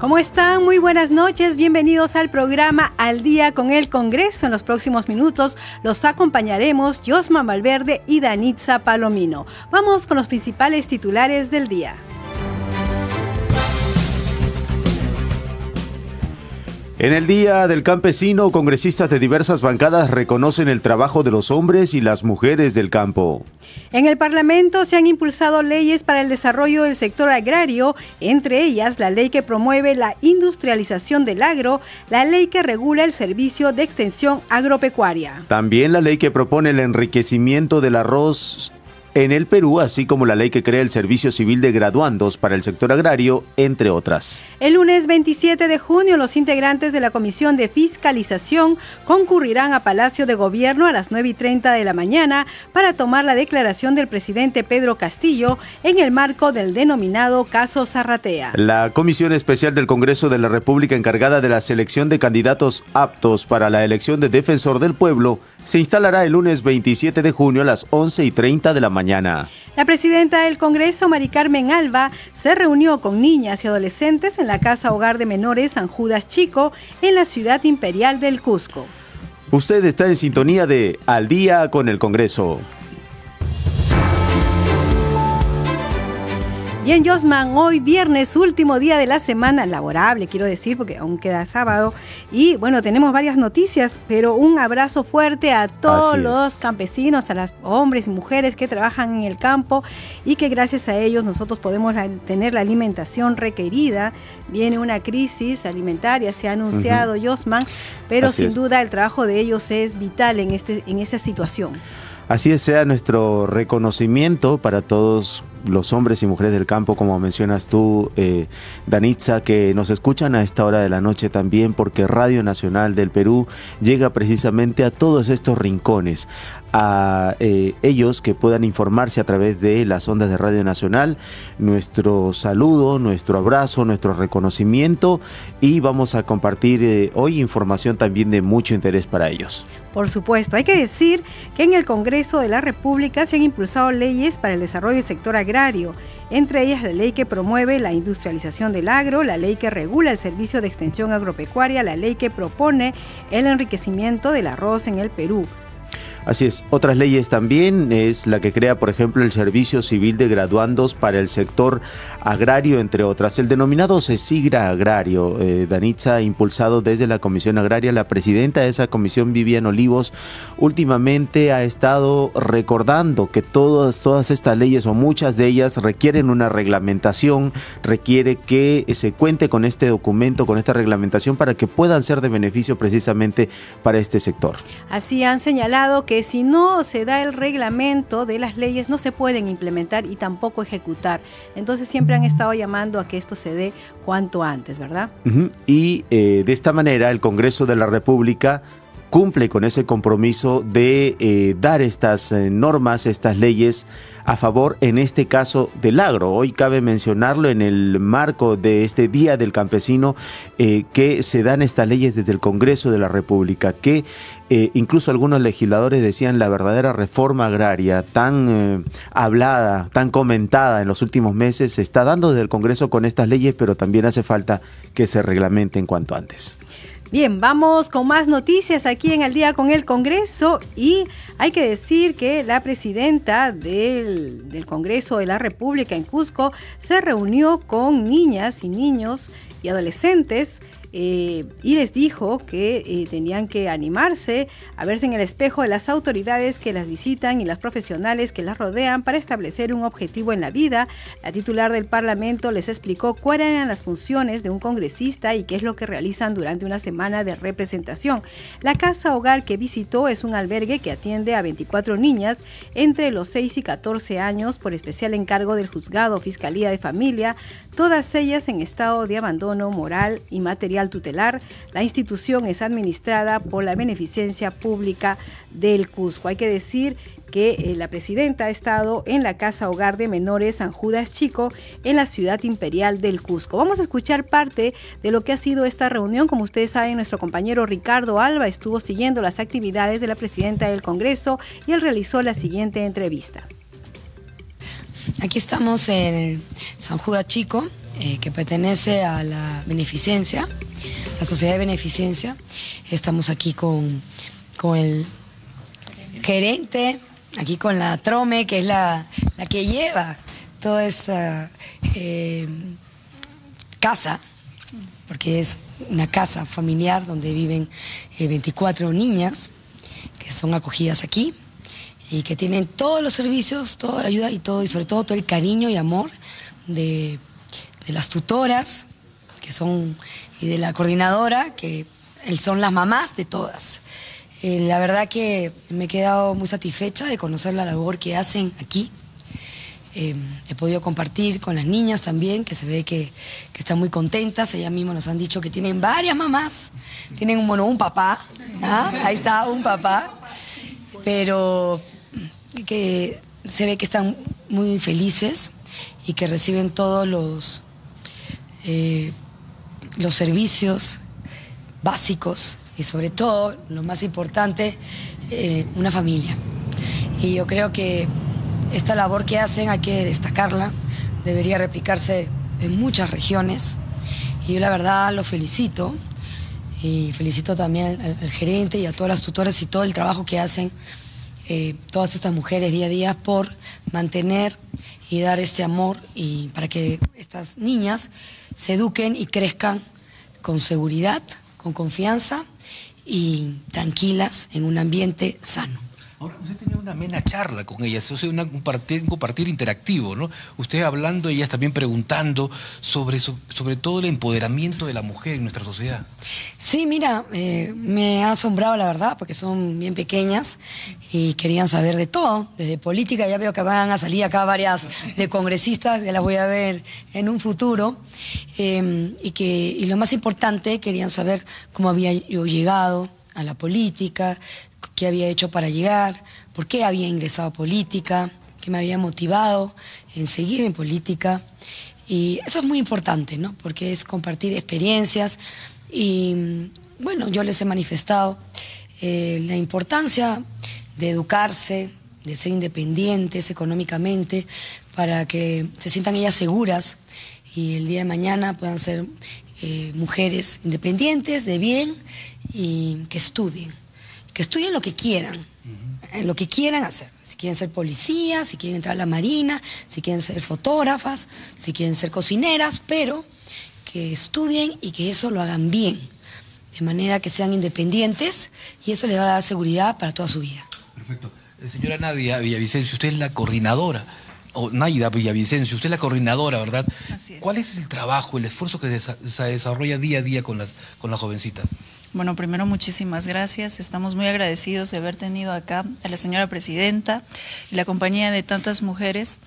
¿Cómo están? Muy buenas noches. Bienvenidos al programa Al Día con el Congreso. En los próximos minutos los acompañaremos Josma Valverde y Danitza Palomino. Vamos con los principales titulares del día. En el Día del Campesino, congresistas de diversas bancadas reconocen el trabajo de los hombres y las mujeres del campo. En el Parlamento se han impulsado leyes para el desarrollo del sector agrario, entre ellas la ley que promueve la industrialización del agro, la ley que regula el servicio de extensión agropecuaria. También la ley que propone el enriquecimiento del arroz en el Perú, así como la ley que crea el Servicio Civil de Graduandos para el sector agrario, entre otras. El lunes 27 de junio, los integrantes de la Comisión de Fiscalización concurrirán a Palacio de Gobierno a las 9 y 30 de la mañana para tomar la declaración del presidente Pedro Castillo en el marco del denominado caso Zarratea. La Comisión Especial del Congreso de la República encargada de la selección de candidatos aptos para la elección de defensor del pueblo se instalará el lunes 27 de junio a las 11 y 30 de la mañana. La presidenta del Congreso, Mari Carmen Alba, se reunió con niñas y adolescentes en la Casa Hogar de Menores San Judas Chico, en la ciudad imperial del Cusco. Usted está en sintonía de Al día con el Congreso. Bien, Josman, hoy viernes, último día de la semana laborable, quiero decir, porque aún queda sábado. Y bueno, tenemos varias noticias, pero un abrazo fuerte a todos los campesinos, a los hombres y mujeres que trabajan en el campo y que gracias a ellos nosotros podemos tener la alimentación requerida. Viene una crisis alimentaria, se ha anunciado, Josman, pero sin duda el trabajo de ellos es vital en, este, en esta situación. Así sea nuestro reconocimiento para todos los hombres y mujeres del campo, como mencionas tú, eh, Danitza, que nos escuchan a esta hora de la noche también, porque Radio Nacional del Perú llega precisamente a todos estos rincones, a eh, ellos que puedan informarse a través de las ondas de Radio Nacional. Nuestro saludo, nuestro abrazo, nuestro reconocimiento y vamos a compartir eh, hoy información también de mucho interés para ellos. Por supuesto, hay que decir que en el Congreso de la República se han impulsado leyes para el desarrollo del sector agrario, entre ellas la ley que promueve la industrialización del agro, la ley que regula el servicio de extensión agropecuaria, la ley que propone el enriquecimiento del arroz en el Perú. Así es. Otras leyes también es la que crea, por ejemplo, el Servicio Civil de Graduandos para el sector agrario, entre otras. El denominado CESIGRA Agrario, eh, Danitza, impulsado desde la Comisión Agraria, la presidenta de esa comisión, Vivian Olivos, últimamente ha estado recordando que todas, todas estas leyes o muchas de ellas requieren una reglamentación, requiere que se cuente con este documento, con esta reglamentación para que puedan ser de beneficio precisamente para este sector. Así han señalado que si no se da el reglamento de las leyes no se pueden implementar y tampoco ejecutar. Entonces siempre han estado llamando a que esto se dé cuanto antes, ¿verdad? Y eh, de esta manera el Congreso de la República cumple con ese compromiso de eh, dar estas eh, normas, estas leyes a favor, en este caso, del agro. Hoy cabe mencionarlo en el marco de este Día del Campesino, eh, que se dan estas leyes desde el Congreso de la República, que incluso algunos legisladores decían la verdadera reforma agraria tan hablada, tan comentada en los últimos meses, se está dando desde el Congreso con estas leyes, pero también hace falta que se reglamenten cuanto antes. Bien, vamos con más noticias aquí en el día con el Congreso y hay que decir que la presidenta del, del, Congreso de la República en Cusco se reunió con niñas y niños y adolescentes eh, y les dijo que eh, tenían que animarse a verse en el espejo de las autoridades que las visitan y las profesionales que las rodean para establecer un objetivo en la vida. La titular del Parlamento les explicó cuáles eran las funciones de un congresista y qué es lo que realizan durante una semana de representación. La casa hogar que visitó es un albergue que atiende a 24 niñas entre los 6 y 14 años por especial encargo del juzgado Fiscalía de Familia, todas ellas en estado de abandono moral y material tutelar. La institución es administrada por la Beneficencia Pública del Cusco. Hay que decir que eh, la presidenta ha estado en la Casa Hogar de Menores San Judas Chico en la ciudad imperial del Cusco. Vamos a escuchar parte de lo que ha sido esta reunión. Como ustedes saben, nuestro compañero Ricardo Alba estuvo siguiendo las actividades de la presidenta del Congreso y él realizó la siguiente entrevista. Aquí estamos en San Judas Chico, eh, que pertenece a la Beneficencia, la Sociedad de Beneficencia. Estamos aquí con, con el gerente, aquí con la Trome, que es la, que lleva toda esta eh, casa, porque es una casa familiar donde viven 24 eh, niñas que son acogidas aquí y que tienen todos los servicios, toda la ayuda y todo, y sobre todo todo el cariño y amor de, las tutoras, que son, y de la coordinadora, que son las mamás de todas. Eh, la verdad que me he quedado muy satisfecha de conocer la labor que hacen aquí. Eh, he podido compartir con las niñas también, que se ve que, están muy contentas. Ellas mismas nos han dicho que tienen varias mamás, tienen un, bueno, un papá, ¿ah? ahí está, un papá, pero que se ve que están muy felices y que reciben todos los, eh, los servicios básicos y sobre todo, lo más importante, eh, una familia. Y yo creo que esta labor que hacen hay que destacarla, debería replicarse en muchas regiones y yo la verdad lo felicito y felicito también al gerente y a todas las tutoras y todo el trabajo que hacen eh, todas estas mujeres día a día por mantener y dar este amor y para que estas niñas se eduquen y crezcan con seguridad, con confianza y tranquilas en un ambiente sano. Ahora, usted tenía una amena charla con ellas, o sea, un, compartir, interactivo, ¿no? Usted hablando, ellas también preguntando sobre, sobre todo el empoderamiento de la mujer en nuestra sociedad. Sí, mira, eh, me ha asombrado la verdad, porque son bien pequeñas y querían saber de todo, desde política, ya veo que van a salir acá varias de congresistas, que las voy a ver en un futuro, eh, y, que, y lo más importante, querían saber cómo había yo llegado a la política, qué había hecho para llegar, por qué había ingresado a política, qué me había motivado en seguir en política. Y eso es muy importante, ¿no? Porque es compartir experiencias y, bueno, yo les he manifestado eh, la importancia de educarse, de ser independientes económicamente, para que se sientan ellas seguras y el día de mañana puedan ser eh, mujeres independientes, de bien y que estudien que estudien lo que quieran, lo que quieran hacer. Si quieren ser policías, si quieren entrar a la marina, si quieren ser fotógrafas, si quieren ser cocineras, pero que estudien y que eso lo hagan bien, de manera que sean independientes y eso les va a dar seguridad para toda su vida. Perfecto. Eh, señora Nadia Villavicencio, usted es la coordinadora o Naida Villavicencio, usted es la coordinadora, ¿verdad? ¿Cuál es el trabajo, el esfuerzo que se desarrolla día a día con las, con las jovencitas? Bueno, primero muchísimas gracias. Estamos muy agradecidos de haber tenido acá a la señora presidenta y la compañía de tantas mujeres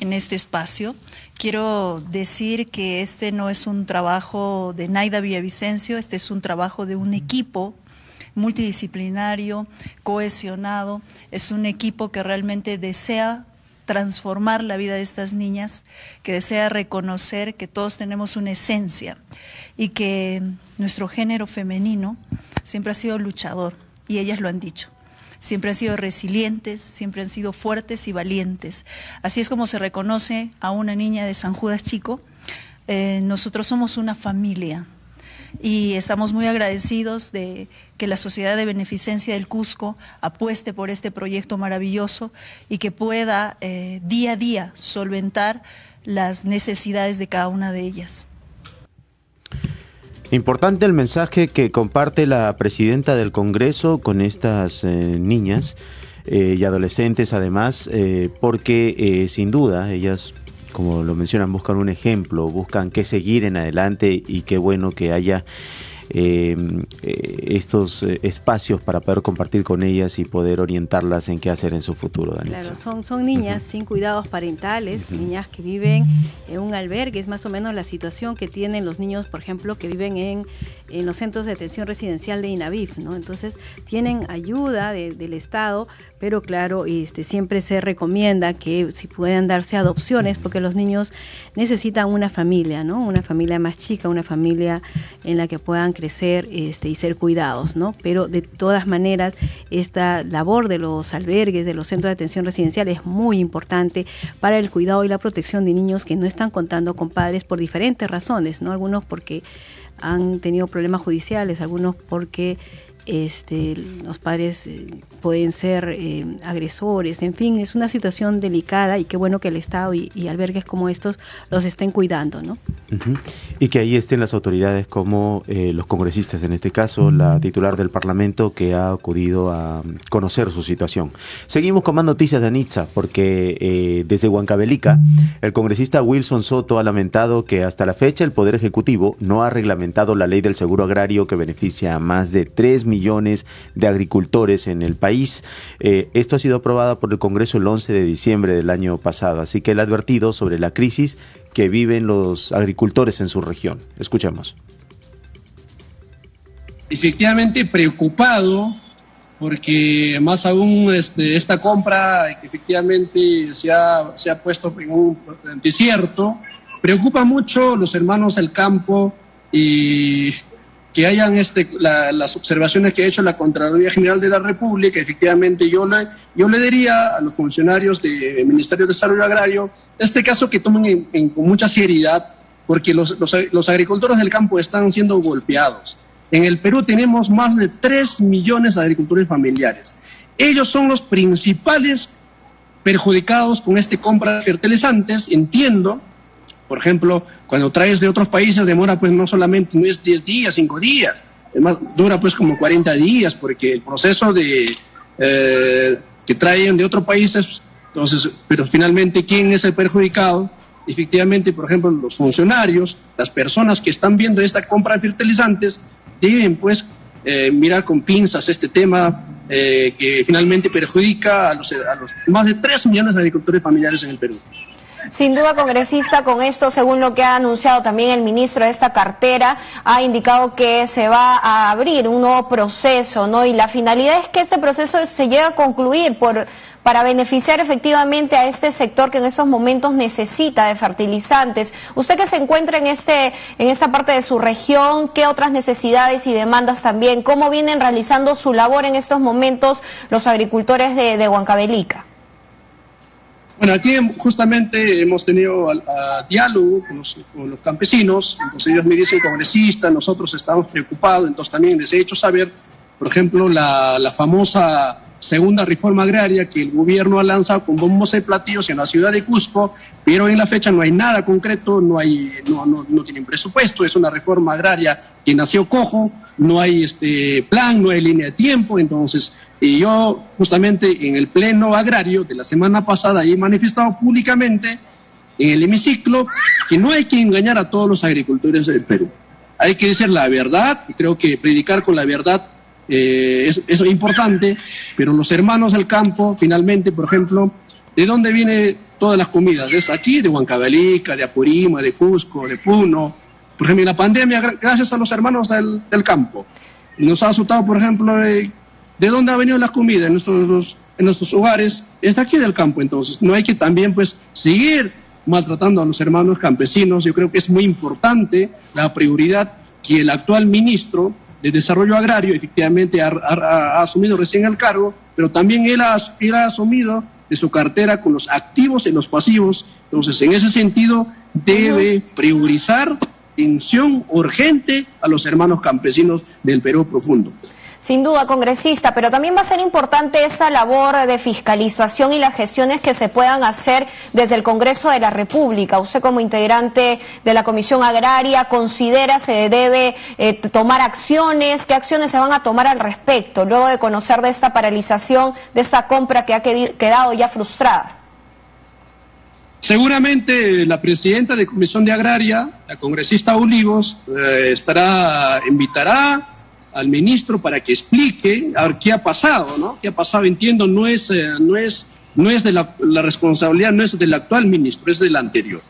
en este espacio. Quiero decir que este no es un trabajo de Naida Villavicencio, este es un trabajo de un equipo multidisciplinario, cohesionado, es un equipo que realmente desea transformar la vida de estas niñas, que desea reconocer que todos tenemos una esencia y que nuestro género femenino siempre ha sido luchador, y ellas lo han dicho. Siempre han sido resilientes, siempre han sido fuertes y valientes. Así es como se reconoce a una niña de San Judas Chico. Eh, nosotros somos una familia, y estamos muy agradecidos de que la Sociedad de Beneficencia del Cusco apueste por este proyecto maravilloso y que pueda eh, día a día solventar las necesidades de cada una de ellas. Importante el mensaje que comparte la presidenta del Congreso con estas eh, niñas eh, y adolescentes además, porque sin duda ellas, como lo mencionan, buscan un ejemplo, buscan qué seguir en adelante y qué bueno que haya Em, eh, estos eh, espacios para poder compartir con ellas y poder orientarlas en qué hacer en su futuro. Claro, son, son niñas sin cuidados parentales, niñas que viven en un albergue, es más o menos la situación que tienen los niños, por ejemplo, que viven en, en los centros de atención residencial de INAVIF, ¿no? Entonces tienen ayuda del Estado, pero claro, este, siempre se recomienda que si pueden darse adopciones, porque los niños necesitan una familia, ¿no? Una familia más chica, una familia en la que puedan crecer este, y ser cuidados, ¿no? Pero de todas maneras, esta labor de los albergues, de los centros de atención residencial es muy importante para el cuidado y la protección de niños que no están contando con padres por diferentes razones, ¿no? Algunos porque han tenido problemas judiciales, algunos porque este, los padres eh, pueden ser eh, agresores, en fin, es una situación delicada y qué bueno que el Estado y, albergues como estos los estén cuidando, ¿no? Y que ahí estén las autoridades como eh, los congresistas, en este caso la titular del Parlamento que ha acudido a conocer su situación. Seguimos con más noticias de Anitza, porque desde Huancavelica el congresista Wilson Soto ha lamentado que hasta la fecha el Poder Ejecutivo no ha reglamentado la ley del seguro agrario que beneficia a más de 3 millones millones de agricultores en el país. Eh, esto ha sido aprobado por el Congreso el 11 de diciembre del año pasado, así que él ha advertido sobre la crisis que viven los agricultores en su región. Escuchemos. Efectivamente preocupado porque más aún este, esta compra que efectivamente se ha, se ha puesto en un desierto, preocupa mucho los hermanos del campo y que hayan este, las observaciones que ha hecho la Contraloría General de la República, efectivamente yo le, yo le diría a los funcionarios del Ministerio de Desarrollo Agrario, este caso que tomen con mucha seriedad, porque los, los, los, agricultores del campo están siendo golpeados. En el Perú tenemos más de 3 millones de agricultores familiares. Ellos son los principales perjudicados con este compra de fertilizantes, entiendo, por ejemplo, cuando traes de otros países demora pues no solamente, no es 10 días, 5 días, además dura pues como 40 días porque el proceso de eh, que traen de otros países, entonces, pero finalmente quién es el perjudicado? Efectivamente, por ejemplo, los funcionarios, las personas que están viendo esta compra de fertilizantes, deben pues eh, mirar con pinzas este tema eh, que finalmente perjudica a los, a los más de 3 millones de agricultores familiares en el Perú. Sin duda, congresista, con esto, según lo que ha anunciado también el ministro de esta cartera, ha indicado que se va a abrir un nuevo proceso, ¿no? Y la finalidad es que este proceso se llegue a concluir por, para beneficiar efectivamente a este sector que en estos momentos necesita de fertilizantes. Usted que se encuentra en, este, en esta parte de su región, ¿qué otras necesidades y demandas también? ¿Cómo vienen realizando su labor en estos momentos los agricultores de, de Huancavelica? Bueno, aquí justamente hemos tenido diálogo con los, campesinos, entonces ellos me dicen congresista, nosotros estamos preocupados, entonces también les he hecho saber, por ejemplo, la, la famosa segunda reforma agraria que el gobierno ha lanzado con bombos y platillos en la ciudad de Cusco, pero en la fecha no hay nada concreto, no, hay, no, no, no tienen presupuesto, es una reforma agraria que nació cojo, no hay este plan, no hay línea de tiempo, entonces y yo justamente en el pleno agrario de la semana pasada he manifestado públicamente en el hemiciclo que no hay que engañar a todos los agricultores del Perú. Hay que decir la verdad, creo que predicar con la verdad eh, es, es, importante, pero los hermanos del campo, finalmente, por ejemplo, ¿de dónde vienen todas las comidas? Es aquí, de Huancavelica, de Apurima, de Cusco, de Puno. Por ejemplo, en la pandemia, gracias a los hermanos del, del campo. Nos ha asustado, por ejemplo, de ¿De dónde ha venido la comida en nuestros, en nuestros hogares? Es aquí del campo, entonces. No hay que también, pues, seguir maltratando a los hermanos campesinos. Yo creo que es muy importante la prioridad que el actual ministro de Desarrollo Agrario efectivamente ha, asumido recién el cargo, pero también él ha, él ha asumido de su cartera con los activos y los pasivos. Entonces, en ese sentido, debe priorizar atención urgente a los hermanos campesinos del Perú profundo. Sin duda, congresista, pero también va a ser importante esa labor de fiscalización y las gestiones que se puedan hacer desde el Congreso de la República. Usted como integrante de la Comisión Agraria considera se debe eh, tomar acciones, qué acciones se van a tomar al respecto luego de conocer de esta paralización, de esta compra que ha quedado ya frustrada. Seguramente la presidenta de Comisión de Agraria, la congresista Olivos, eh, estará, invitará al ministro para que explique a ver qué ha pasado, ¿no? ¿Qué ha pasado? Entiendo, no es, eh, no es, no es de la, la, responsabilidad, no es del actual ministro, es del anterior.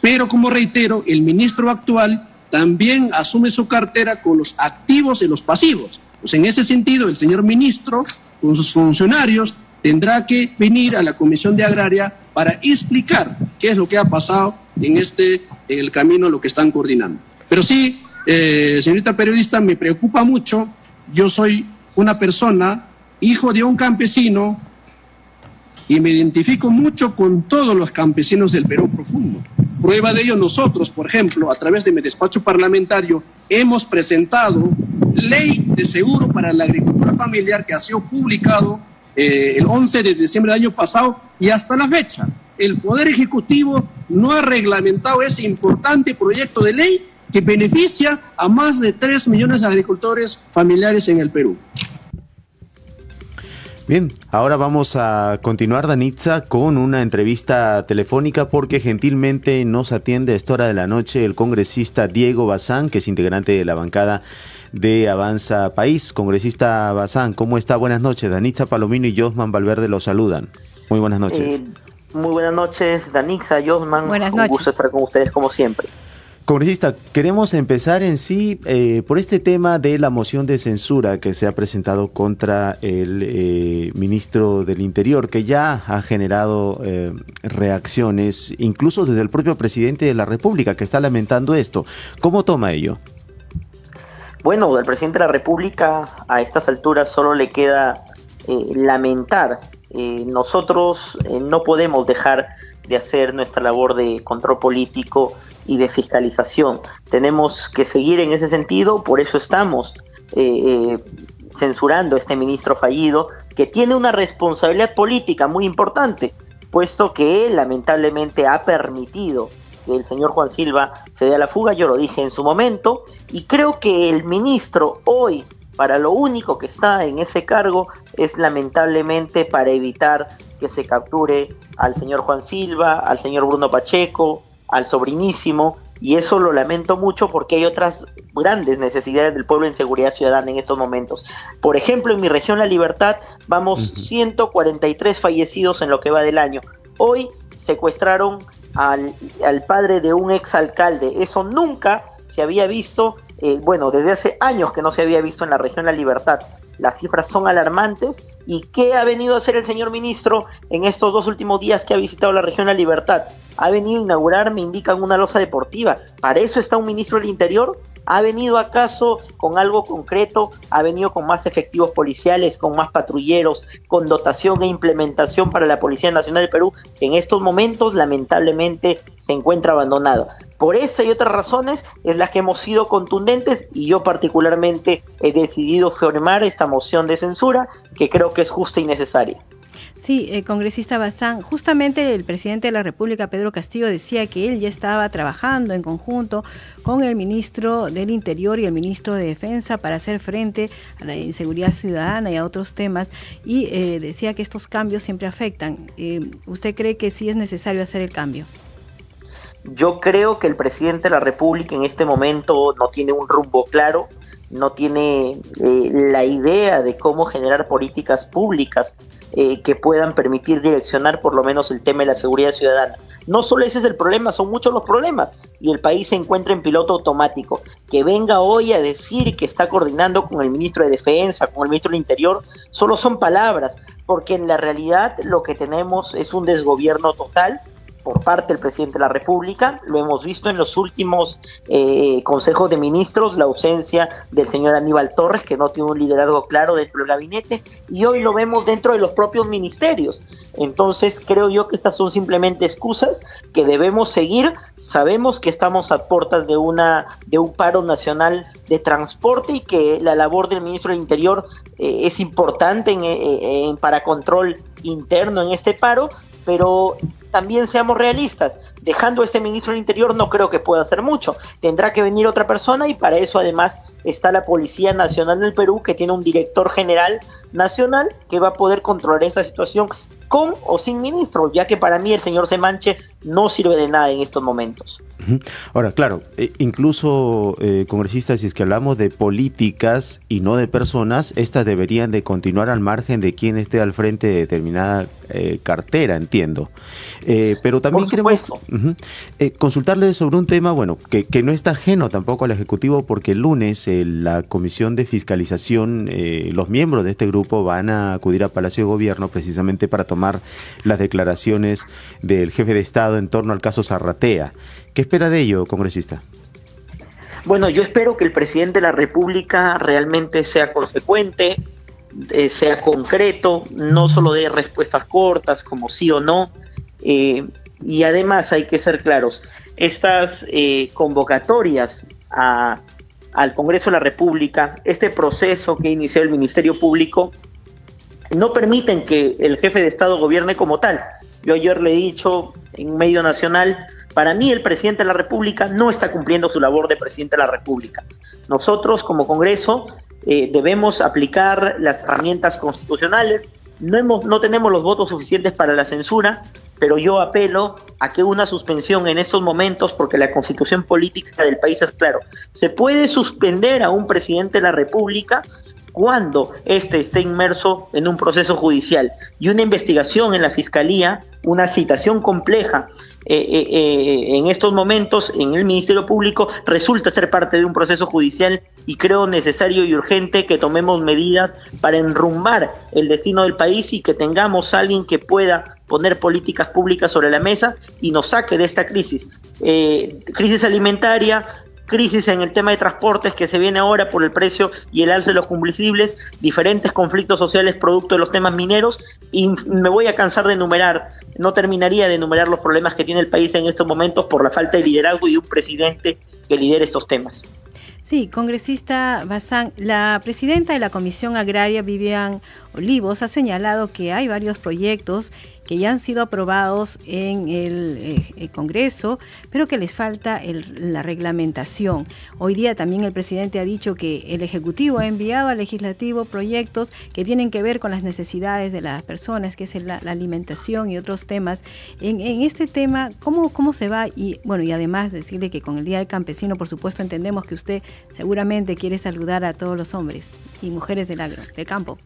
Pero como reitero, el ministro actual también asume su cartera con los activos y los pasivos. Pues en ese sentido, el señor ministro, con sus funcionarios, tendrá que venir a la Comisión de Agraria para explicar qué es lo que ha pasado en este, en el camino, lo que están coordinando. Pero sí, eh, señorita periodista, me preocupa mucho. Yo soy una persona, hijo de un campesino, y me identifico mucho con todos los campesinos del Perú profundo. Prueba de ello, nosotros, por ejemplo, a través de mi despacho parlamentario, hemos presentado ley de seguro para la agricultura familiar que ha sido publicado eh, el 11 de diciembre del año pasado y hasta la fecha. El Poder Ejecutivo no ha reglamentado ese importante proyecto de ley que beneficia a más de 3 millones de agricultores familiares en el Perú. Bien, ahora vamos a continuar, Danitza, con una entrevista telefónica porque gentilmente nos atiende a esta hora de la noche el congresista Diego Bazán, que es integrante de la bancada de Avanza País. Congresista Bazán, ¿cómo está? Buenas noches. Danitza Palomino y Josman Valverde los saludan. Muy buenas noches. Eh, muy buenas noches, Danitza, Josman. Buenas noches. Un gusto estar con ustedes como siempre. Congresista, queremos empezar en sí eh, por este tema de la moción de censura que se ha presentado contra el eh, ministro del Interior, que ya ha generado eh, reacciones, incluso desde el propio presidente de la República, que está lamentando esto. ¿Cómo toma ello? Bueno, al presidente de la República a estas alturas solo le queda lamentar. nosotros no podemos dejar de hacer nuestra labor de control político y de fiscalización. Tenemos que seguir en ese sentido, por eso estamos eh, eh, censurando a este ministro fallido, que tiene una responsabilidad política muy importante, puesto que lamentablemente ha permitido que el señor Juan Silva se dé a la fuga, yo lo dije en su momento, y creo que el ministro hoy, para lo único que está en ese cargo, es lamentablemente para evitar que se capture al señor Juan Silva, al señor Bruno Pacheco, al sobrinísimo, y eso lo lamento mucho porque hay otras grandes necesidades del pueblo en seguridad ciudadana en estos momentos. Por ejemplo, en mi región La Libertad vamos 143 fallecidos en lo que va del año. Hoy secuestraron al, padre de un exalcalde. Eso nunca se había visto, eh, bueno, desde hace años que no se había visto en la región La Libertad. Las cifras son alarmantes. ¿Y qué ha venido a hacer el señor ministro en estos dos últimos días que ha visitado la región La Libertad? Ha venido a inaugurar, me indican, una losa deportiva. ¿Para eso está un ministro del Interior? ¿Ha venido acaso con algo concreto? ¿Ha venido con más efectivos policiales, con más patrulleros, con dotación e implementación para la Policía Nacional del Perú, en estos momentos lamentablemente se encuentra abandonada? Por esta y otras razones es las que hemos sido contundentes y yo particularmente he decidido firmar esta moción de censura que creo que es justa y necesaria. Sí, eh, congresista Bazán, justamente el presidente de la República, Pedro Castillo, decía que él ya estaba trabajando en conjunto con el ministro del Interior y el ministro de Defensa para hacer frente a la inseguridad ciudadana y a otros temas y eh, decía que estos cambios siempre afectan. Eh, ¿Usted cree que sí es necesario hacer el cambio? Yo creo que el presidente de la República en este momento no tiene un rumbo claro, no tiene eh, la idea de cómo generar políticas públicas eh, que puedan permitir direccionar por lo menos el tema de la seguridad ciudadana. No solo ese es el problema, son muchos los problemas y el país se encuentra en piloto automático. Que venga hoy a decir que está coordinando con el ministro de Defensa, con el ministro del Interior, solo son palabras, porque en la realidad lo que tenemos es un desgobierno total por parte del presidente de la República. Lo hemos visto en los últimos eh, consejos de ministros, la ausencia del señor Aníbal Torres, que no tiene un liderazgo claro dentro del gabinete, y hoy lo vemos dentro de los propios ministerios. Entonces, creo yo que estas son simplemente excusas que debemos seguir. Sabemos que estamos a puertas de, una, de un paro nacional de transporte y que la labor del ministro del Interior eh, es importante en, para control interno en este paro, pero también seamos realistas, dejando a este ministro del Interior no creo que pueda hacer mucho. Tendrá que venir otra persona y para eso además está la Policía Nacional del Perú que tiene un director general nacional que va a poder controlar esta situación con o sin ministro, ya que para mí el señor Semanche no sirve de nada en estos momentos. Ahora, claro, eh, incluso eh, congresistas, si es que hablamos de políticas y no de personas, estas deberían de continuar al margen de quien esté al frente de determinada eh, cartera, entiendo. pero también queremos consultarles sobre un tema, bueno, que, que, no está ajeno tampoco al Ejecutivo, porque el lunes la Comisión de Fiscalización, los miembros de este grupo van a acudir a Palacio de Gobierno precisamente para tomar las declaraciones del jefe de Estado en torno al caso Zarratea. ¿Qué espera de ello, congresista? Bueno, yo espero que el presidente de la República realmente sea consecuente, eh, sea concreto, no solo dé respuestas cortas como sí o no. Eh, y además hay que ser claros, estas eh, convocatorias al Congreso de la República, este proceso que inició el Ministerio Público, no permiten que el jefe de Estado gobierne como tal. Yo ayer le he dicho en medio nacional, para mí el presidente de la República no está cumpliendo su labor de presidente de la República. Nosotros como Congreso eh, debemos aplicar las herramientas constitucionales. No, hemos, no tenemos los votos suficientes para la censura, pero yo apelo a que una suspensión en estos momentos, porque la constitución política del país es claro, se puede suspender a un presidente de la República cuando éste esté inmerso en un proceso judicial y una investigación en la fiscalía, una citación compleja eh, eh, eh, en estos momentos en el Ministerio Público resulta ser parte de un proceso judicial y creo necesario y urgente que tomemos medidas para enrumbar el destino del país y que tengamos a alguien que pueda poner políticas públicas sobre la mesa y nos saque de esta crisis. crisis alimentaria, crisis en el tema de transportes que se viene ahora por el precio y el alza de los combustibles, diferentes conflictos sociales producto de los temas mineros y me voy a cansar de enumerar, no terminaría de enumerar los problemas que tiene el país en estos momentos por la falta de liderazgo y un presidente que lidere estos temas. Sí, congresista Bazán, la presidenta de la Comisión Agraria, Vivian Olivos, ha señalado que hay varios proyectos que ya han sido aprobados en el, eh, Congreso, pero que les falta la reglamentación. Hoy día también el presidente ha dicho que el Ejecutivo ha enviado al Legislativo proyectos que tienen que ver con las necesidades de las personas, que es la, alimentación y otros temas. En, este tema, ¿cómo, ¿cómo se va? Y bueno, y además decirle que con el Día del Campesino, por supuesto, entendemos que usted seguramente quiere saludar a todos los hombres y mujeres del agro, del campo.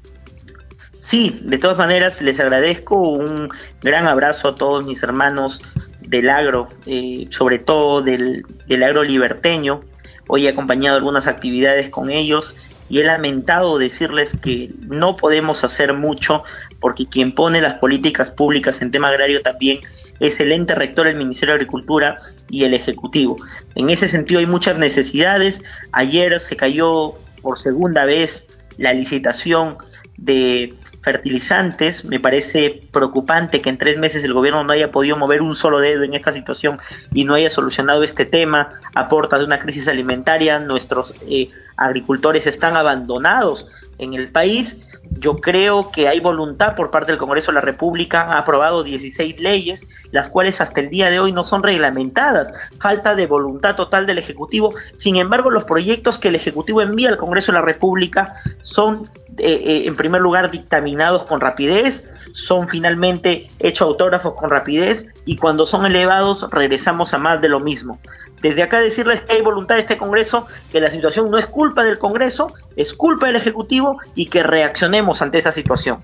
Sí, de todas maneras les agradezco un gran abrazo a todos mis hermanos del agro, eh, sobre todo del, agro liberteño. Hoy he acompañado algunas actividades con ellos y he lamentado decirles que no podemos hacer mucho porque quien pone las políticas públicas en tema agrario también es el ente rector del Ministerio de Agricultura y el Ejecutivo. En ese sentido hay muchas necesidades. Ayer se cayó por segunda vez la licitación de fertilizantes. Me parece preocupante que en tres meses el gobierno no haya podido mover un solo dedo en esta situación y no haya solucionado este tema a portas de una crisis alimentaria. Nuestros eh, agricultores están abandonados en el país. Yo creo que hay voluntad por parte del Congreso de la República, ha aprobado 16 leyes, las cuales hasta el día de hoy no son reglamentadas, falta de voluntad total del Ejecutivo. Sin embargo, los proyectos que el Ejecutivo envía al Congreso de la República son eh, eh, en primer lugar dictaminados con rapidez, son finalmente hechos autógrafos con rapidez y cuando son elevados regresamos a más de lo mismo. Desde acá decirles que hay voluntad de este Congreso, que la situación no es culpa del Congreso, es culpa del Ejecutivo y que reaccionemos ante esa situación.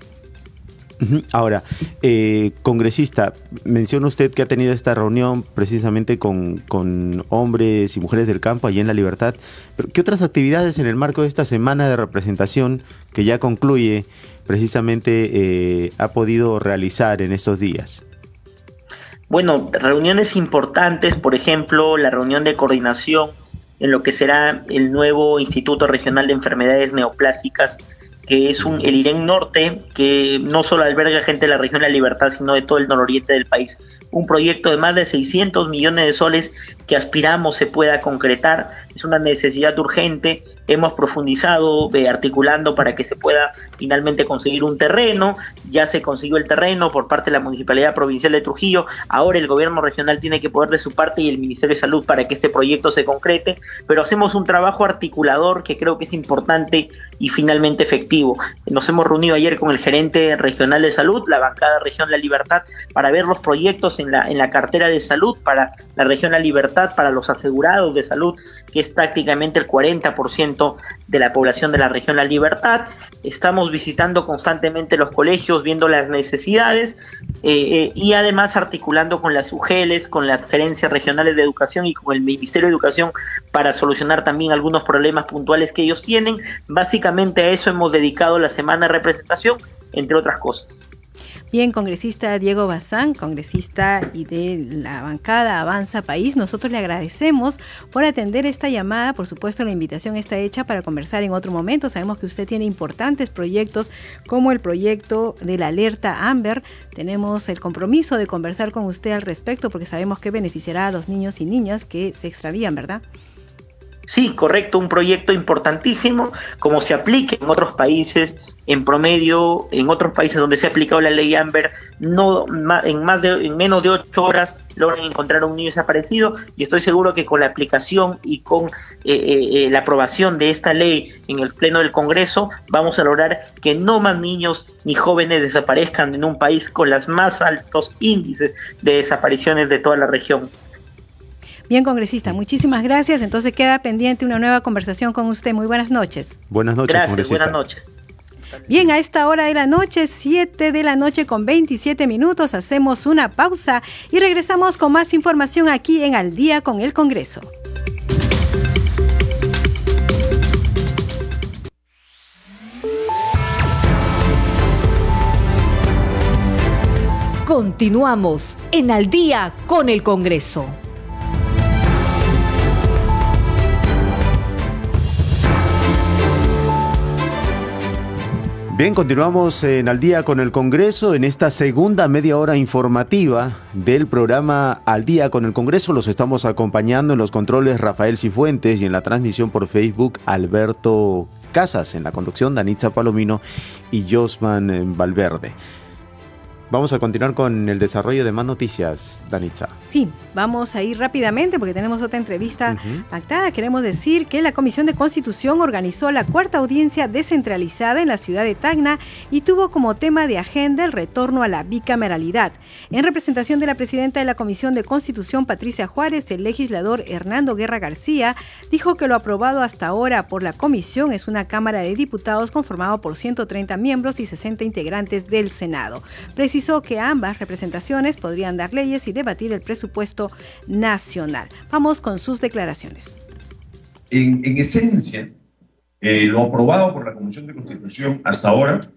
Ahora, eh, congresista, menciona usted que ha tenido esta reunión precisamente con, hombres y mujeres del campo allí en La Libertad. Pero, ¿Qué otras actividades en el marco de esta semana de representación que ya concluye precisamente eh, ha podido realizar en estos días? bueno, reuniones importantes, por ejemplo, la reunión de coordinación en lo que será el nuevo Instituto Regional de Enfermedades Neoplásicas, que es un, el IREN Norte, que no solo alberga gente de la región de la Libertad, sino de todo el nororiente del país. Un proyecto de más de 600 millones de soles que aspiramos se pueda concretar. Es una necesidad urgente. Hemos profundizado eh, articulando para que se pueda finalmente conseguir un terreno. Ya se consiguió el terreno por parte de la Municipalidad Provincial de Trujillo. Ahora el gobierno regional tiene que poner de su parte y el Ministerio de Salud para que este proyecto se concrete. Pero hacemos un trabajo articulador que creo que es importante y finalmente efectivo. Nos hemos reunido ayer con el gerente regional de salud, la bancada región La Libertad, para ver los proyectos en la, en la cartera de salud para la región La Para los asegurados de salud, que es prácticamente el 40% de la población de la región La Libertad. Estamos visitando constantemente los colegios, viendo las necesidades eh, eh, y además articulando con las UGELES, con las gerencias regionales de educación y con el Ministerio de Educación para solucionar también algunos problemas puntuales que ellos tienen. Básicamente a eso hemos dedicado la semana de representación, entre otras cosas. Bien, congresista Diego Bazán, congresista y de la bancada Avanza País, nosotros le agradecemos por atender esta llamada. Por supuesto, la invitación está hecha para conversar en otro momento. Sabemos que usted tiene importantes proyectos como el proyecto de la alerta Amber. Tenemos el compromiso de conversar con usted al respecto porque sabemos que beneficiará a los niños y niñas que se extravían, ¿verdad? Sí, correcto, un proyecto importantísimo, como se aplica en otros países, en promedio, en otros países donde se ha aplicado la ley Amber, no en más de en menos de ocho horas logran encontrar a un niño desaparecido y estoy seguro que con la aplicación y con eh, eh, eh, la aprobación de esta ley en el pleno del Congreso vamos a lograr que no más niños ni jóvenes desaparezcan en un país con los más altos índices de desapariciones de toda la región. Bien, congresista, muchísimas gracias. Entonces queda pendiente una nueva conversación con usted. Muy buenas noches. Buenas noches, gracias, Buenas noches. Bien, a esta hora de la noche, 7 de la noche con 27 minutos, hacemos una pausa y regresamos con más información aquí en Al día con el Congreso. Continuamos en Al día con el Congreso. Bien, continuamos en Al día con el Congreso en esta segunda media hora informativa del programa Al día con el Congreso. Los estamos acompañando en los controles Rafael Cifuentes y en la transmisión por Facebook Alberto Casas, en la conducción Danitza Palomino y Josman Valverde. Vamos a continuar con el desarrollo de más noticias, Danitza. Sí, vamos a ir rápidamente porque tenemos otra entrevista pactada. Queremos decir que la Comisión de Constitución organizó la cuarta audiencia descentralizada en la ciudad de Tacna y tuvo como tema de agenda el retorno a la bicameralidad. En representación de la presidenta de la Comisión de Constitución, Patricia Juárez, el legislador Hernando Guerra García dijo que lo aprobado hasta ahora por la comisión es una Cámara de Diputados conformado por 130 miembros y 60 integrantes del Senado precisó que ambas representaciones podrían dar leyes y debatir el presupuesto nacional. Vamos con sus declaraciones. En, esencia, eh, lo aprobado por la Comisión de Constitución hasta ahora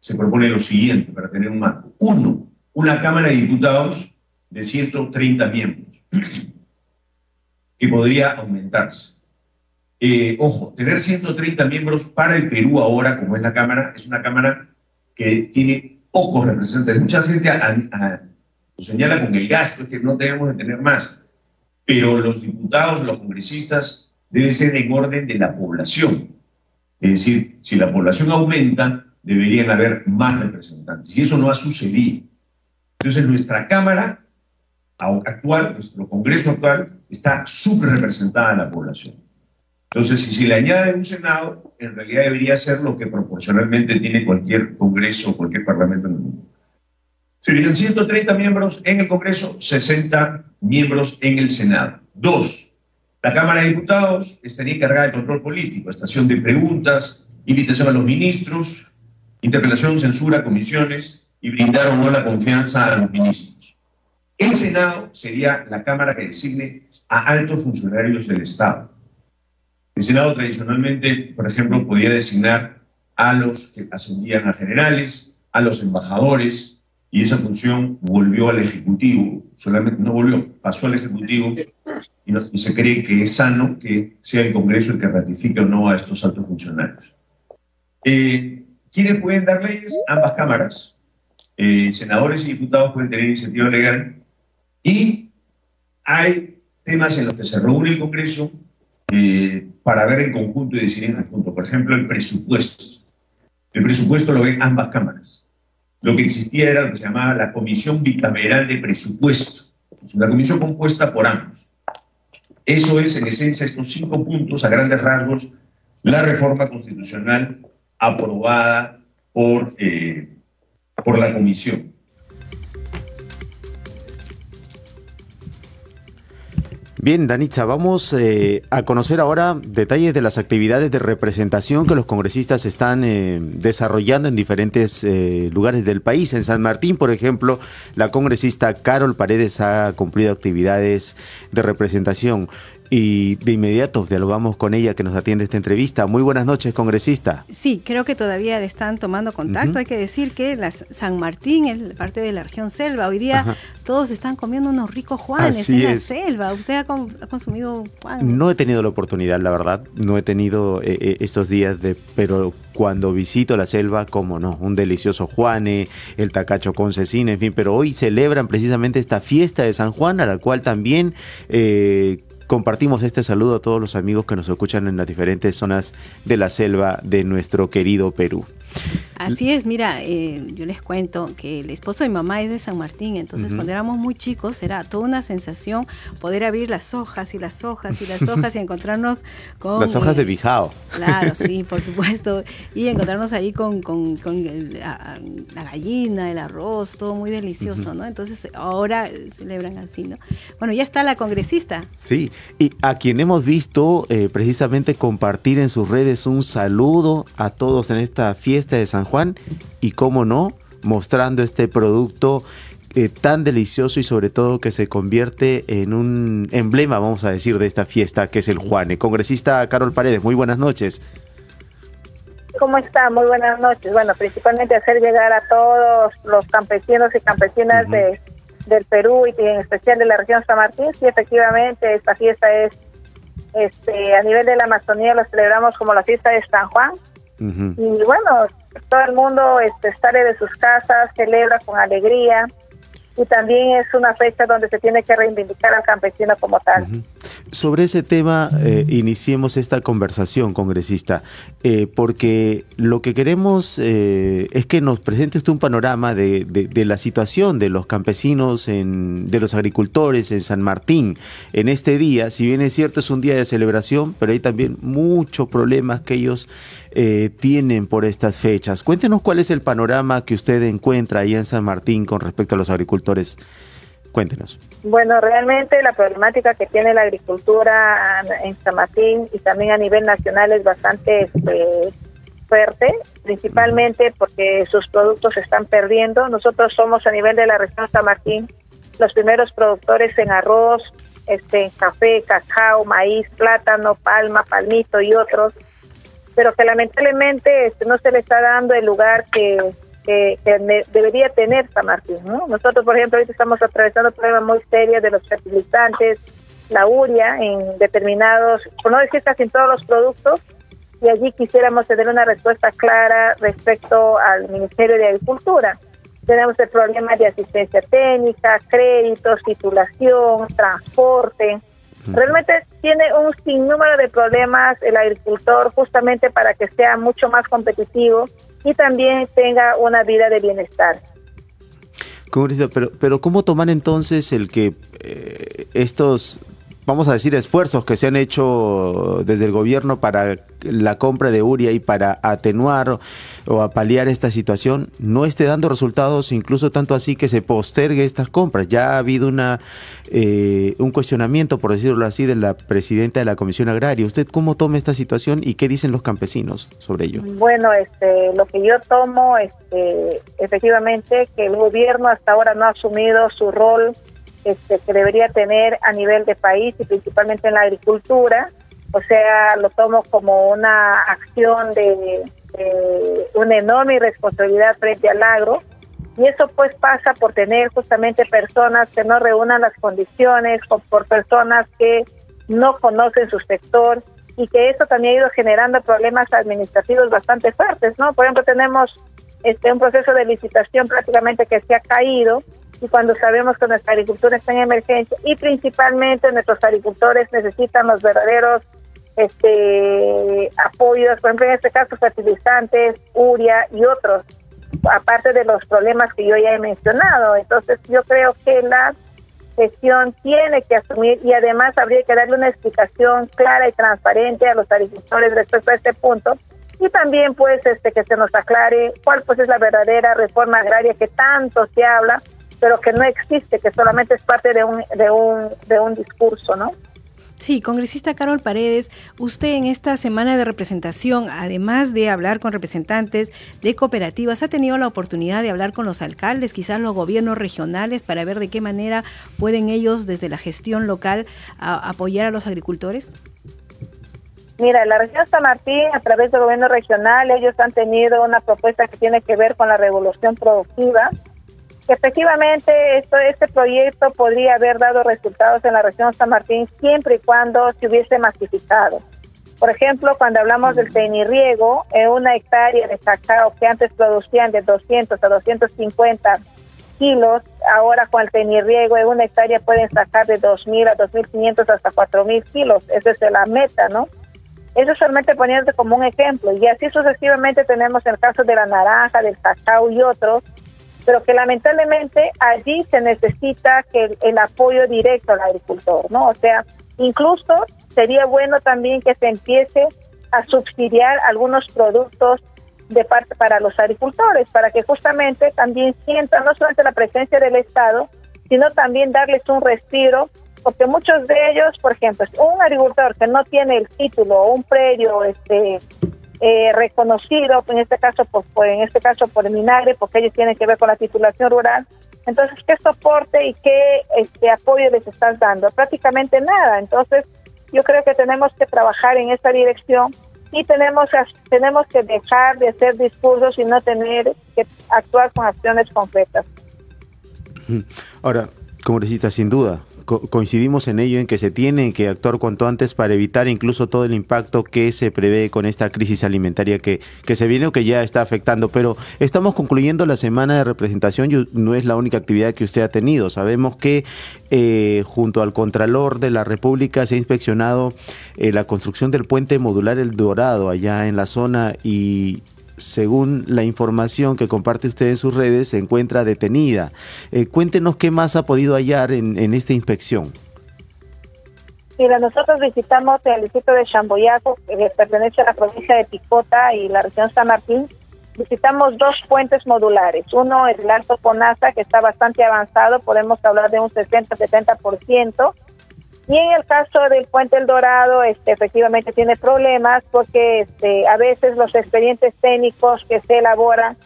se propone lo siguiente para tener un marco. Uno, una Cámara de Diputados de 130 miembros, que podría aumentarse. Eh, ojo, tener 130 miembros para el Perú ahora, como es la Cámara, es una Cámara que tiene pocos representantes. Mucha gente lo señala con el gasto, es que no debemos de tener más. Pero los diputados, los congresistas, deben ser en orden de la población. Es decir, si la población aumenta, deberían haber más representantes. Y eso no ha sucedido. Entonces, nuestra Cámara actual, nuestro Congreso actual, está subrepresentada en la población. Entonces, si se le añade un Senado, en realidad debería ser lo que proporcionalmente tiene cualquier Congreso o cualquier Parlamento en el mundo. Serían 130 miembros en el Congreso, 60 miembros en el Senado. Dos, la Cámara de Diputados estaría encargada del control político, estación de preguntas, invitación a los ministros, interpelación, censura, comisiones y brindar o no la confianza a los ministros. El Senado sería la Cámara que designe a altos funcionarios del Estado el Senado tradicionalmente, por ejemplo, podía designar a los que ascendían a generales, a los embajadores, y esa función volvió al Ejecutivo, solamente no volvió, pasó al Ejecutivo y, se cree que es sano que sea el Congreso el que ratifique o no a estos altos funcionarios. Eh, ¿Quiénes pueden dar leyes? Ambas cámaras. Eh, senadores y diputados pueden tener iniciativa legal y hay temas en los que se reúne el Congreso eh, para ver en conjunto y decidir en conjunto. Por ejemplo, el presupuesto. El presupuesto lo ven ambas cámaras. Lo que existía era lo que se llamaba la Comisión Bicameral de Presupuesto. Es una comisión compuesta por ambos. Eso es, en esencia, estos cinco puntos, a grandes rasgos, la reforma constitucional aprobada por, eh, por la comisión. Bien, Danitza, vamos eh, a conocer ahora detalles de las actividades de representación que los congresistas están eh, desarrollando en diferentes eh, lugares del país. En San Martín, por ejemplo, la congresista Carol Paredes ha cumplido actividades de representación. Y de inmediato dialogamos con ella que nos atiende esta entrevista. Muy buenas noches, congresista. Sí, creo que todavía le están tomando contacto. Hay que decir que San Martín es parte de la región selva. Hoy día todos están comiendo unos ricos juanes en la selva. ¿Usted ha, consumido juan? No he tenido la oportunidad, la verdad. No he tenido eh, eh, estos días de... Pero cuando visito la selva, como no, un delicioso Juane, el tacacho con cecina, en fin, pero hoy celebran precisamente esta fiesta de San Juan, a la cual también eh, compartimos este saludo a todos los amigos que nos escuchan en las diferentes zonas de la selva de nuestro querido Perú. Así es, mira, eh, yo les cuento que el esposo de mi mamá es de San Martín, entonces cuando éramos muy chicos era toda una sensación poder abrir las hojas y las hojas y las hojas y encontrarnos con... Las hojas de bijao. Claro, sí, por supuesto, y encontrarnos ahí con, con, la, gallina, el arroz, todo muy delicioso, ¿no? Entonces ahora celebran así, ¿no? Bueno, ya está la congresista. Sí, y a quien hemos visto eh, precisamente compartir en sus redes un saludo a todos en esta fiesta de San Juan Juan y, cómo no, mostrando este producto eh, tan delicioso y sobre todo que se convierte en un emblema, vamos a decir, de esta fiesta que es el Juane. Congresista Carol Paredes, muy buenas noches. ¿Cómo está? Muy buenas noches. Bueno, principalmente hacer llegar a todos los campesinos y campesinas de, del Perú y en especial de la región San Martín. Sí, efectivamente, esta fiesta es, este, a nivel de la Amazonía lo celebramos como la fiesta de San Juan. Y bueno, todo el mundo este, sale de sus casas, celebra con alegría y también es una fecha donde se tiene que reivindicar al campesino como tal. Sobre ese tema, eh, iniciemos esta conversación, congresista, eh, porque lo que queremos eh, es que nos presente usted un panorama de, de, la situación de los campesinos, en, de los agricultores en San Martín en este día. Si bien es cierto, es un día de celebración, pero hay también muchos problemas que ellos tienen por estas fechas. Cuéntenos cuál es el panorama que usted encuentra ahí en San Martín con respecto a los agricultores Cuéntenos. Bueno, realmente la problemática que tiene la agricultura en San Martín y también a nivel nacional es bastante este, fuerte, principalmente porque sus productos se están perdiendo. Nosotros somos a nivel de la región San Martín los primeros productores en arroz, este, en café, cacao, maíz, plátano, palma, palmito y otros, pero que lamentablemente este, no se le está dando el lugar que que, debería tener San Martín. ¿no? Nosotros, por ejemplo, ahorita estamos atravesando problemas muy serios de los fertilizantes, la uria en determinados, por no decir casi en todos los productos, y allí quisiéramos tener una respuesta clara respecto al Ministerio de Agricultura. Tenemos el problema de asistencia técnica, créditos, titulación, transporte. Realmente tiene un sinnúmero de problemas el agricultor justamente para que sea mucho más competitivo y también tenga una vida de bienestar. Pero, pero ¿cómo tomar entonces el que eh, estos vamos a decir, esfuerzos que se han hecho desde el gobierno para la compra de Uria y para atenuar o, apaliar esta situación no esté dando resultados, incluso tanto así que se postergue estas compras. Ya ha habido una eh, un cuestionamiento, por decirlo así, de la presidenta de la Comisión Agraria. ¿Usted cómo toma esta situación y qué dicen los campesinos sobre ello? Bueno, este, lo que yo tomo, este, efectivamente, que el gobierno hasta ahora no ha asumido su rol este, que debería tener a nivel de país y principalmente en la agricultura. O sea, lo tomo como una acción de, una enorme responsabilidad frente al agro, Y eso pues pasa por tener justamente personas que no reúnan las condiciones o por personas que no conocen su sector y que eso también ha ido generando problemas administrativos bastante fuertes, ¿no? Por ejemplo, tenemos este un proceso de licitación prácticamente que se ha caído y cuando sabemos que nuestra agricultura está en emergencia y principalmente nuestros agricultores necesitan los verdaderos este apoyos, por ejemplo en este caso fertilizantes, uria y otros, aparte de los problemas que yo ya he mencionado. Entonces yo creo que la gestión tiene que asumir y además habría que darle una explicación clara y transparente a los agricultores respecto a este punto y también pues este que se nos aclare cuál pues es la verdadera reforma agraria que tanto se habla pero que no existe que solamente es parte de un de un de un discurso no Sí, congresista Carol Paredes, usted en esta semana de representación, además de hablar con representantes de cooperativas, ha tenido la oportunidad de hablar con los alcaldes, quizás los gobiernos regionales, para ver de qué manera pueden ellos desde la gestión local apoyar a los agricultores. Mira, la región San Martín, a través del gobierno regional, ellos han tenido una propuesta que tiene que ver con la revolución productiva efectivamente esto, este proyecto podría haber dado resultados en la región San Martín siempre y cuando se hubiese masificado. Por ejemplo, cuando hablamos del tenirriego, en una hectárea de cacao que antes producían de 200 a 250 kilos, ahora con el tenirriego en una hectárea pueden sacar de 2.000 a 2.500 hasta 4.000 kilos. Esa es la meta, ¿no? Eso solamente poniéndote como un ejemplo. Y así sucesivamente tenemos el caso de la naranja, del cacao y otros, pero que lamentablemente allí se necesita que el, apoyo directo al agricultor, ¿no? O sea, incluso sería bueno también que se empiece a subsidiar algunos productos de parte para los agricultores, para que justamente también sientan no solamente la presencia del Estado, sino también darles un respiro, porque muchos de ellos, por ejemplo, un agricultor que no tiene el título o un predio este eh, reconocido, en este caso por, en este caso por Minagre, porque ellos tienen que ver con la titulación rural. Entonces, ¿qué soporte y qué este apoyo les estás dando? Prácticamente nada. Entonces, yo creo que tenemos que trabajar en esta dirección y tenemos, tenemos que dejar de hacer discursos y no tener que actuar con acciones concretas. Ahora, congresista, sin duda, coincidimos en ello, en que se tiene que actuar cuanto antes para evitar incluso todo el impacto que se prevé con esta crisis alimentaria que, que se viene o que ya está afectando. Pero estamos concluyendo la semana de representación y no es la única actividad que usted ha tenido. Sabemos que eh, junto al Contralor de la República se ha inspeccionado eh, la construcción del puente modular El Dorado allá en la zona y según la información que comparte usted en sus redes, se encuentra detenida. Eh, cuéntenos qué más ha podido hallar en, esta inspección. Mira, nosotros visitamos el distrito de Chamboyaco, que pertenece a la provincia de Picota y la región San Martín. Visitamos dos puentes modulares. Uno es el Alto Conaza, que está bastante avanzado, podemos hablar de un 60-70%, y en el caso del puente El Dorado, este, efectivamente tiene problemas porque este, a veces los expedientes técnicos que se elaboran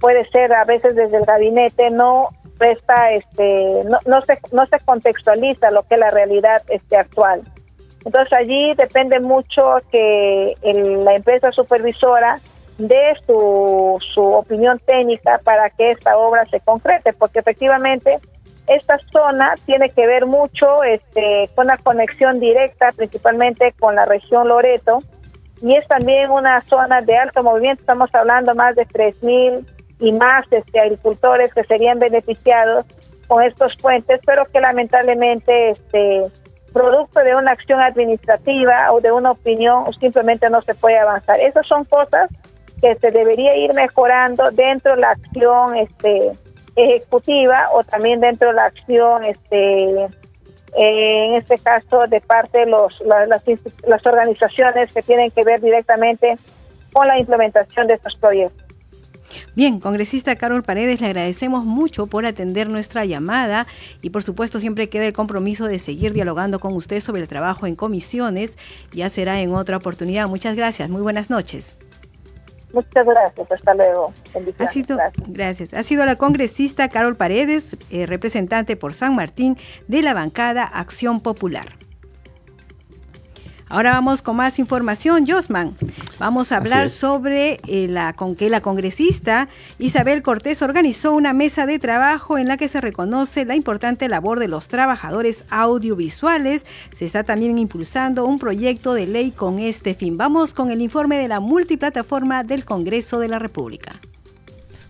puede ser a veces desde el gabinete no presta, este, no, no se no se contextualiza lo que es la realidad este actual. Entonces allí depende mucho que la empresa supervisora dé su, su opinión técnica para que esta obra se concrete, porque efectivamente esta zona tiene que ver mucho este, con la conexión directa, principalmente con la región Loreto, y es también una zona de alto movimiento. Estamos hablando más de 3.000 y más este, agricultores que serían beneficiados con estos puentes, pero que lamentablemente, este, producto de una acción administrativa o de una opinión, simplemente no se puede avanzar. Esas son cosas que se debería ir mejorando dentro de la acción este, ejecutiva o también dentro de la acción, este, en este caso de parte de los, las, las organizaciones que tienen que ver directamente con la implementación de estos proyectos. Bien, congresista Carol Paredes, le agradecemos mucho por atender nuestra llamada y por supuesto siempre queda el compromiso de seguir dialogando con usted sobre el trabajo en comisiones. Ya será en otra oportunidad. Muchas gracias. Muy buenas noches. Muchas gracias, hasta luego. Ha sido, gracias. Ha sido la congresista Carol Paredes, eh, representante por San Martín de la bancada Acción Popular. Ahora vamos con más información, Josman. Vamos a hablar sobre eh, la con que la congresista Isabel Cortés organizó una mesa de trabajo en la que se reconoce la importante labor de los trabajadores audiovisuales. Se está también impulsando un proyecto de ley con este fin. Vamos con el informe de la multiplataforma del Congreso de la República.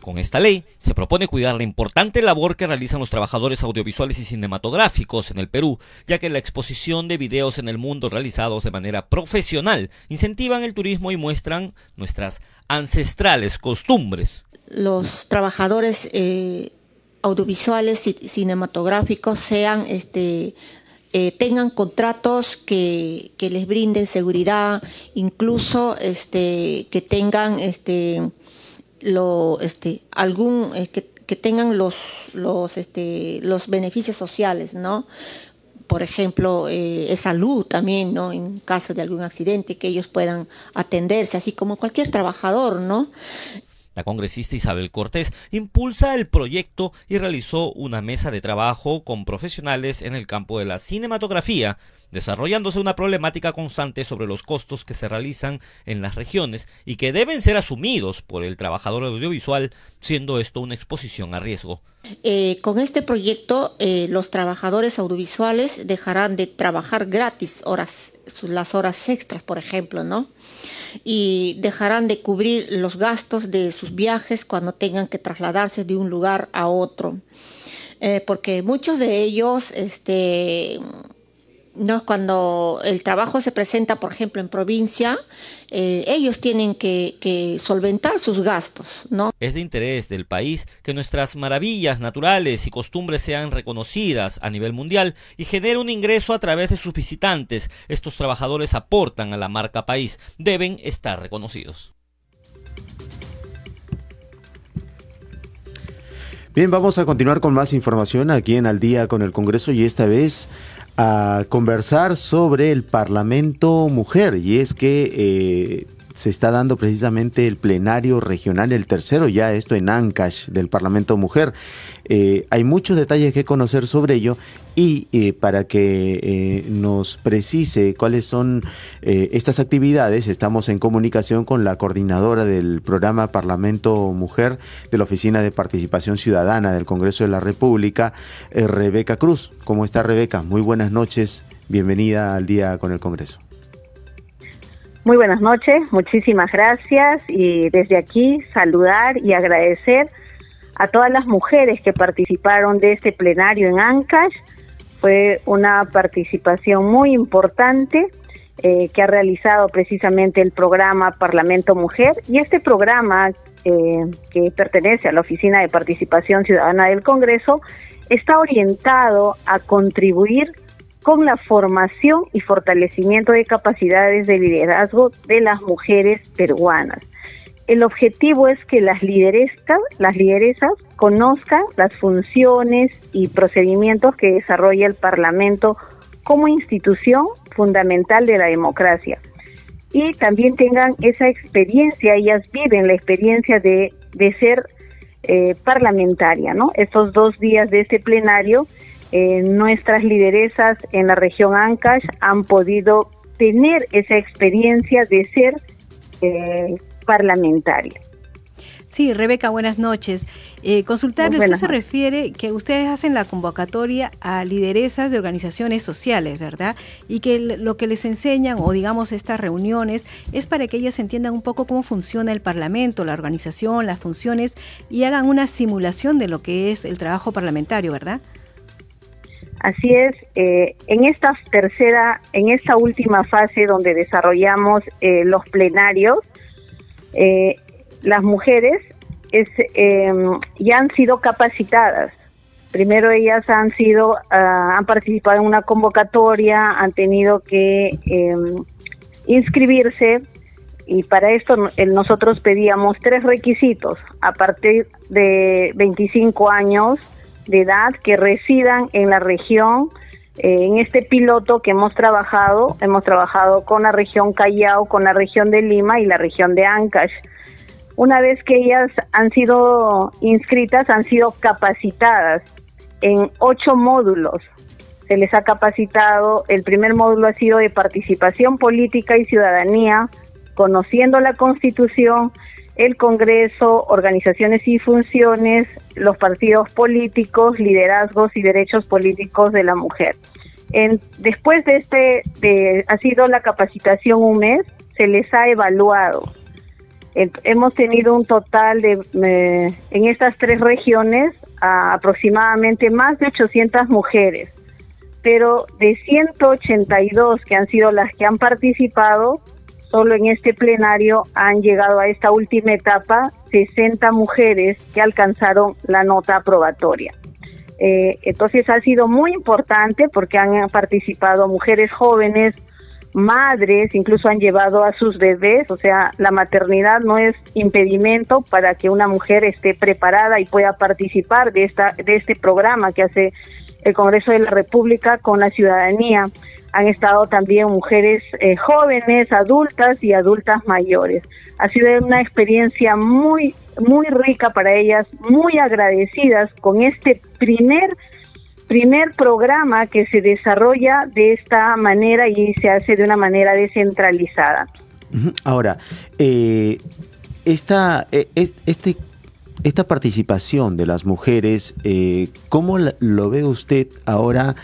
Con esta ley se propone cuidar la importante labor que realizan los trabajadores audiovisuales y cinematográficos en el Perú, ya que la exposición de videos en el mundo realizados de manera profesional incentivan el turismo y muestran nuestras ancestrales costumbres. Los trabajadores eh, audiovisuales y cinematográficos sean este eh, tengan contratos que, les brinden seguridad, incluso este, que tengan este, lo, este, algún, eh, que, tengan los, los, este, los beneficios sociales, ¿no? Por ejemplo, eh, salud también, ¿no? En caso de algún accidente, que ellos puedan atenderse, así como cualquier trabajador, ¿no? La congresista Isabel Cortés impulsa el proyecto y realizó una mesa de trabajo con profesionales en el campo de la cinematografía, desarrollándose una problemática constante sobre los costos que se realizan en las regiones y que deben ser asumidos por el trabajador audiovisual, siendo esto una exposición a riesgo. Eh, con este proyecto, eh, los trabajadores audiovisuales dejarán de trabajar gratis horas, las horas extras, por ejemplo, ¿no? y dejarán de cubrir los gastos de sus viajes cuando tengan que trasladarse de un lugar a otro. Eh, porque muchos de ellos este, ¿no? Cuando el trabajo se presenta, por ejemplo, en provincia, eh, ellos tienen que, que, solventar sus gastos, ¿no? Es de interés del país que nuestras maravillas naturales y costumbres sean reconocidas a nivel mundial y genere un ingreso a través de sus visitantes. Estos trabajadores aportan a la marca país, deben estar reconocidos. Bien, vamos a continuar con más información aquí en Al día con el Congreso y esta vez a conversar sobre el Parlamento Mujer y es que eh, se está dando precisamente el plenario regional, el tercero ya, esto en Ancash del Parlamento Mujer. Eh, hay muchos detalles que conocer sobre ello y eh, para que eh, nos precise cuáles son estas actividades, estamos en comunicación con la coordinadora del programa Parlamento Mujer de la Oficina de Participación Ciudadana del Congreso de la República, Rebeca Cruz. ¿Cómo está Rebeca? Muy buenas noches, bienvenida al día con el Congreso. Muy buenas noches, muchísimas gracias y desde aquí saludar y agradecer a todas las mujeres que participaron de este plenario en Ancash. Fue una participación muy importante eh, que ha realizado precisamente el programa Parlamento Mujer y este programa eh, que pertenece a la Oficina de Participación Ciudadana del Congreso está orientado a contribuir con la formación y fortalecimiento de capacidades de liderazgo de las mujeres peruanas. El objetivo es que las lideresas, las lideresas conozcan las funciones y procedimientos que desarrolla el Parlamento como institución fundamental de la democracia. Y también tengan esa experiencia, ellas viven la experiencia de, ser eh, parlamentaria, ¿no? Estos dos días de este plenario eh, nuestras lideresas en la región Ancash han podido tener esa experiencia de ser eh, parlamentaria. Sí, Rebeca, buenas noches. Eh, consultarle, usted se refiere que ustedes hacen la convocatoria a lideresas de organizaciones sociales, ¿verdad? Y que lo que les enseñan, o digamos estas reuniones, es para que ellas entiendan un poco cómo funciona el Parlamento, la organización, las funciones, y hagan una simulación de lo que es el trabajo parlamentario, ¿verdad? Así es, eh, en esta tercera, en esta última fase donde desarrollamos eh, los plenarios, eh, las mujeres em, ya han sido capacitadas. Primero ellas han sido, ah, han participado en una convocatoria, han tenido que em, inscribirse y para esto nosotros pedíamos tres requisitos a partir de 25 años de edad que residan en la región. Eh, en este piloto que hemos trabajado, hemos trabajado con la región Callao, con la región de Lima y la región de Ancash. Una vez que ellas han sido inscritas, han sido capacitadas en ocho módulos. Se les ha capacitado, el primer módulo ha sido de participación política y ciudadanía, conociendo la Constitución, el Congreso, organizaciones y funciones, los partidos políticos, liderazgos y derechos políticos de la mujer. después de este, ha sido la capacitación un mes, se les ha evaluado. hemos tenido un total de, eh, en estas tres regiones, aproximadamente más de 800 mujeres, pero de 182 que han sido las que han participado, solo en este plenario han llegado a esta última etapa 60 mujeres que alcanzaron la nota aprobatoria. Eh, entonces ha sido muy importante porque han participado mujeres jóvenes, madres, incluso han llevado a sus bebés, o sea, la maternidad no es impedimento para que una mujer esté preparada y pueda participar de esta de este programa que hace el Congreso de la República con la ciudadanía han estado también mujeres eh, jóvenes, adultas y adultas mayores. Ha sido una experiencia muy, muy rica para ellas, muy agradecidas con este primer primer programa que se desarrolla de esta manera y se hace de una manera descentralizada. Ahora, eh, esta, eh, este, esta participación de las mujeres, eh, ¿cómo lo ve usted ahora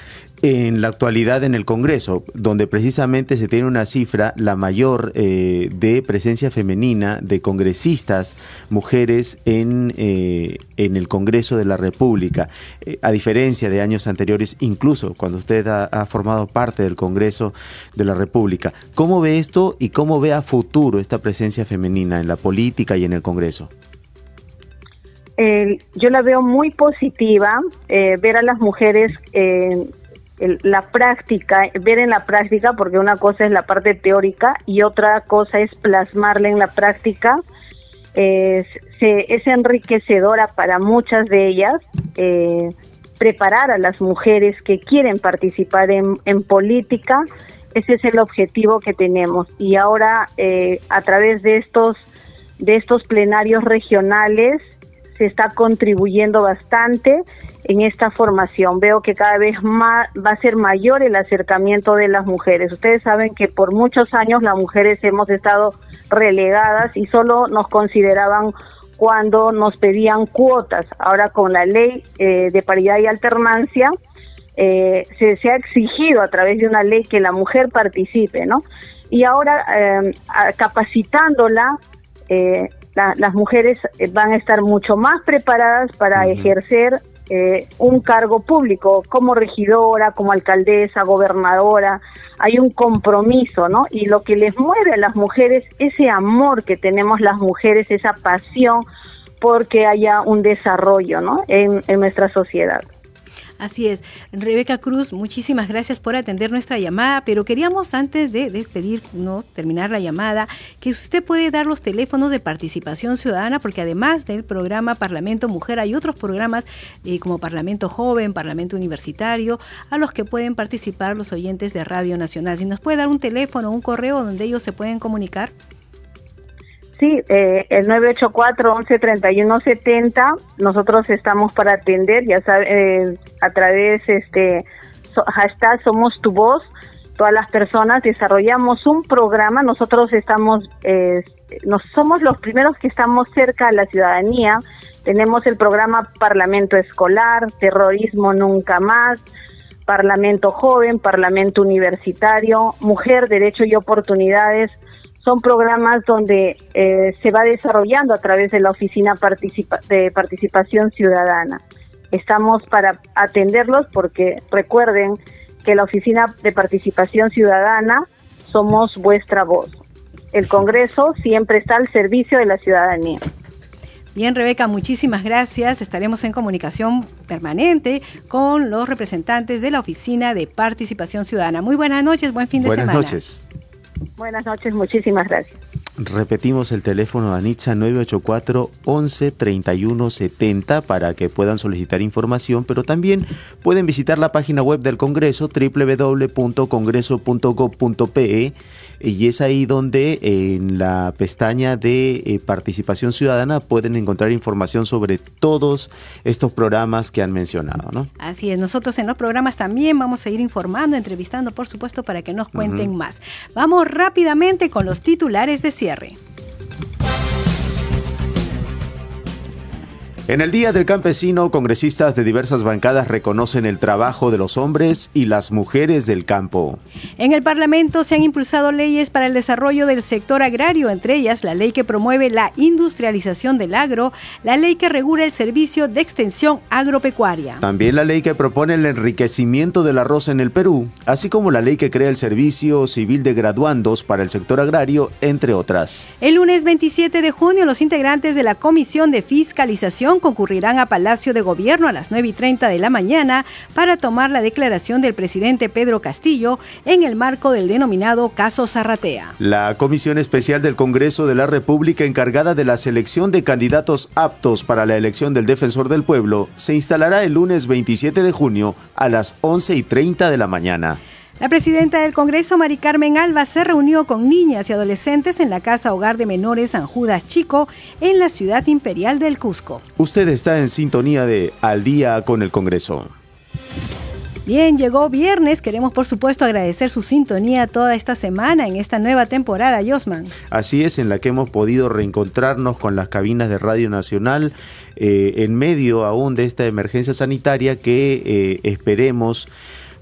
en la actualidad en el Congreso, donde precisamente se tiene una cifra, la mayor eh, de presencia femenina de congresistas, mujeres en, eh, en el Congreso de la República, eh, a diferencia de años anteriores, incluso cuando usted ha, formado parte del Congreso de la República. ¿Cómo ve esto y cómo ve a futuro esta presencia femenina en la política y en el Congreso? yo la veo muy positiva, ver a las mujeres la práctica, ver en la práctica, porque una cosa es la parte teórica y otra cosa es plasmarla en la práctica, es, es enriquecedora para muchas de ellas. Eh, preparar a las mujeres que quieren participar en, en, política, ese es el objetivo que tenemos. Y ahora, eh, a través de estos, de estos plenarios regionales, se está contribuyendo bastante en esta formación. Veo que cada vez más va a ser mayor el acercamiento de las mujeres. Ustedes saben que por muchos años las mujeres hemos estado relegadas y solo nos consideraban cuando nos pedían cuotas. Ahora con la ley eh, de paridad y alternancia eh, se, ha exigido a través de una ley que la mujer participe, ¿no? Y ahora eh, capacitándola, las mujeres van a estar mucho más preparadas para ejercer eh, un cargo público como regidora, como alcaldesa, gobernadora, hay un compromiso, ¿no? Y lo que les mueve a las mujeres, ese amor que tenemos las mujeres, esa pasión porque haya un desarrollo, ¿no? en nuestra sociedad. Así es. Rebeca Cruz, muchísimas gracias por atender nuestra llamada, pero queríamos antes de despedirnos, terminar la llamada, que usted puede dar los teléfonos de participación ciudadana, porque además del programa Parlamento Mujer hay otros programas eh, como Parlamento Joven, Parlamento Universitario, a los que pueden participar los oyentes de Radio Nacional. Si nos puede dar un teléfono un correo donde ellos se pueden comunicar. Sí, eh, el 984-113170, nosotros estamos para atender, ya sabes, eh, a través, este, hashtag Somos Tu Voz, todas las personas desarrollamos un programa, nosotros estamos, nos, somos los primeros que estamos cerca a la ciudadanía, tenemos el programa Parlamento Escolar, Terrorismo Nunca Más, Parlamento Joven, Parlamento Universitario, Mujer, Derecho y Oportunidades, son programas donde eh, se va desarrollando a través de la Oficina de Participación Ciudadana. Estamos para atenderlos porque recuerden que la Oficina de Participación Ciudadana somos vuestra voz. El Congreso siempre está al servicio de la ciudadanía. Bien, Rebeca, muchísimas gracias. Estaremos en comunicación permanente con los representantes de la Oficina de Participación Ciudadana. Muy buenas noches, buen fin de semana. Buenas noches. Buenas noches, muchísimas gracias. Repetimos el teléfono de Anitza 984 11 31 70 para que puedan solicitar información, pero también pueden visitar la página web del Congreso www.congreso.gov.pe y es ahí donde en la pestaña de eh, participación ciudadana pueden encontrar información sobre todos estos programas que han mencionado. ¿no? Así es, nosotros en los programas también vamos a ir informando, entrevistando, por supuesto, para que nos cuenten más. Vamos rápidamente con los titulares de cierre. En el Día del Campesino, congresistas de diversas bancadas reconocen el trabajo de los hombres y las mujeres del campo. En el Parlamento se han impulsado leyes para el desarrollo del sector agrario, entre ellas la ley que promueve la industrialización del agro, la ley que regula el servicio de extensión agropecuaria. También la ley que propone el enriquecimiento del arroz en el Perú, así como la ley que crea el servicio civil de graduandos para el sector agrario, entre otras. El lunes 27 de junio, los integrantes de la Comisión de Fiscalización concurrirán a Palacio de Gobierno a las 9 y 30 de la mañana para tomar la declaración del presidente Pedro Castillo en el marco del denominado caso Zarratea. La Comisión Especial del Congreso de la República encargada de la selección de candidatos aptos para la elección del defensor del pueblo se instalará el lunes 27 de junio a las 11 y 30 de la mañana. La presidenta del Congreso, Mari Carmen Alba, se reunió con niñas y adolescentes en la Casa Hogar de Menores San Judas Chico, en la ciudad imperial del Cusco. Usted está en sintonía de Al día con el Congreso. Bien, llegó viernes. Queremos, por supuesto, agradecer su sintonía toda esta semana en esta nueva temporada, Josman. Así es, en la que hemos podido reencontrarnos con las cabinas de Radio Nacional eh, en medio aún de esta emergencia sanitaria que eh, esperemos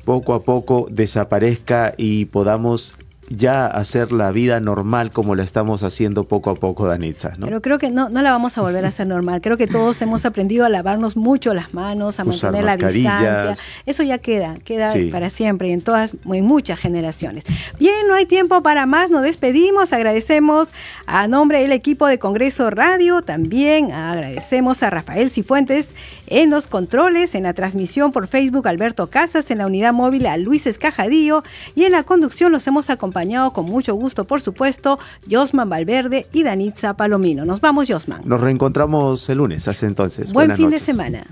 poco a poco desaparezca y podamos ya hacer la vida normal como la estamos haciendo poco a poco, Danitza. ¿no? Pero creo que no, no la vamos a volver a hacer normal. Creo que todos hemos aprendido a lavarnos mucho las manos, a mantener la distancia. Eso ya queda, queda para siempre y en todas, en muchas generaciones. Bien, no hay tiempo para más, nos despedimos, agradecemos a nombre del equipo de Congreso Radio, también agradecemos a Rafael Cifuentes en los controles, en la transmisión por Facebook Alberto Casas, en la unidad móvil a Luis Escajadillo y en la conducción los hemos acompañado con mucho gusto, por supuesto, Josman Valverde y Danitza Palomino. Nos vamos, Josman. Nos reencontramos el lunes, hasta entonces. Buen fin de semana.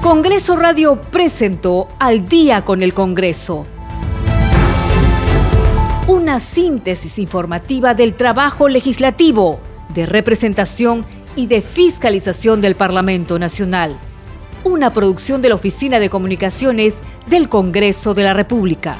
Congreso Radio presentó Al día con el Congreso. Una síntesis informativa del trabajo legislativo, de representación y de Fiscalización del Parlamento Nacional, una producción de la Oficina de Comunicaciones del Congreso de la República.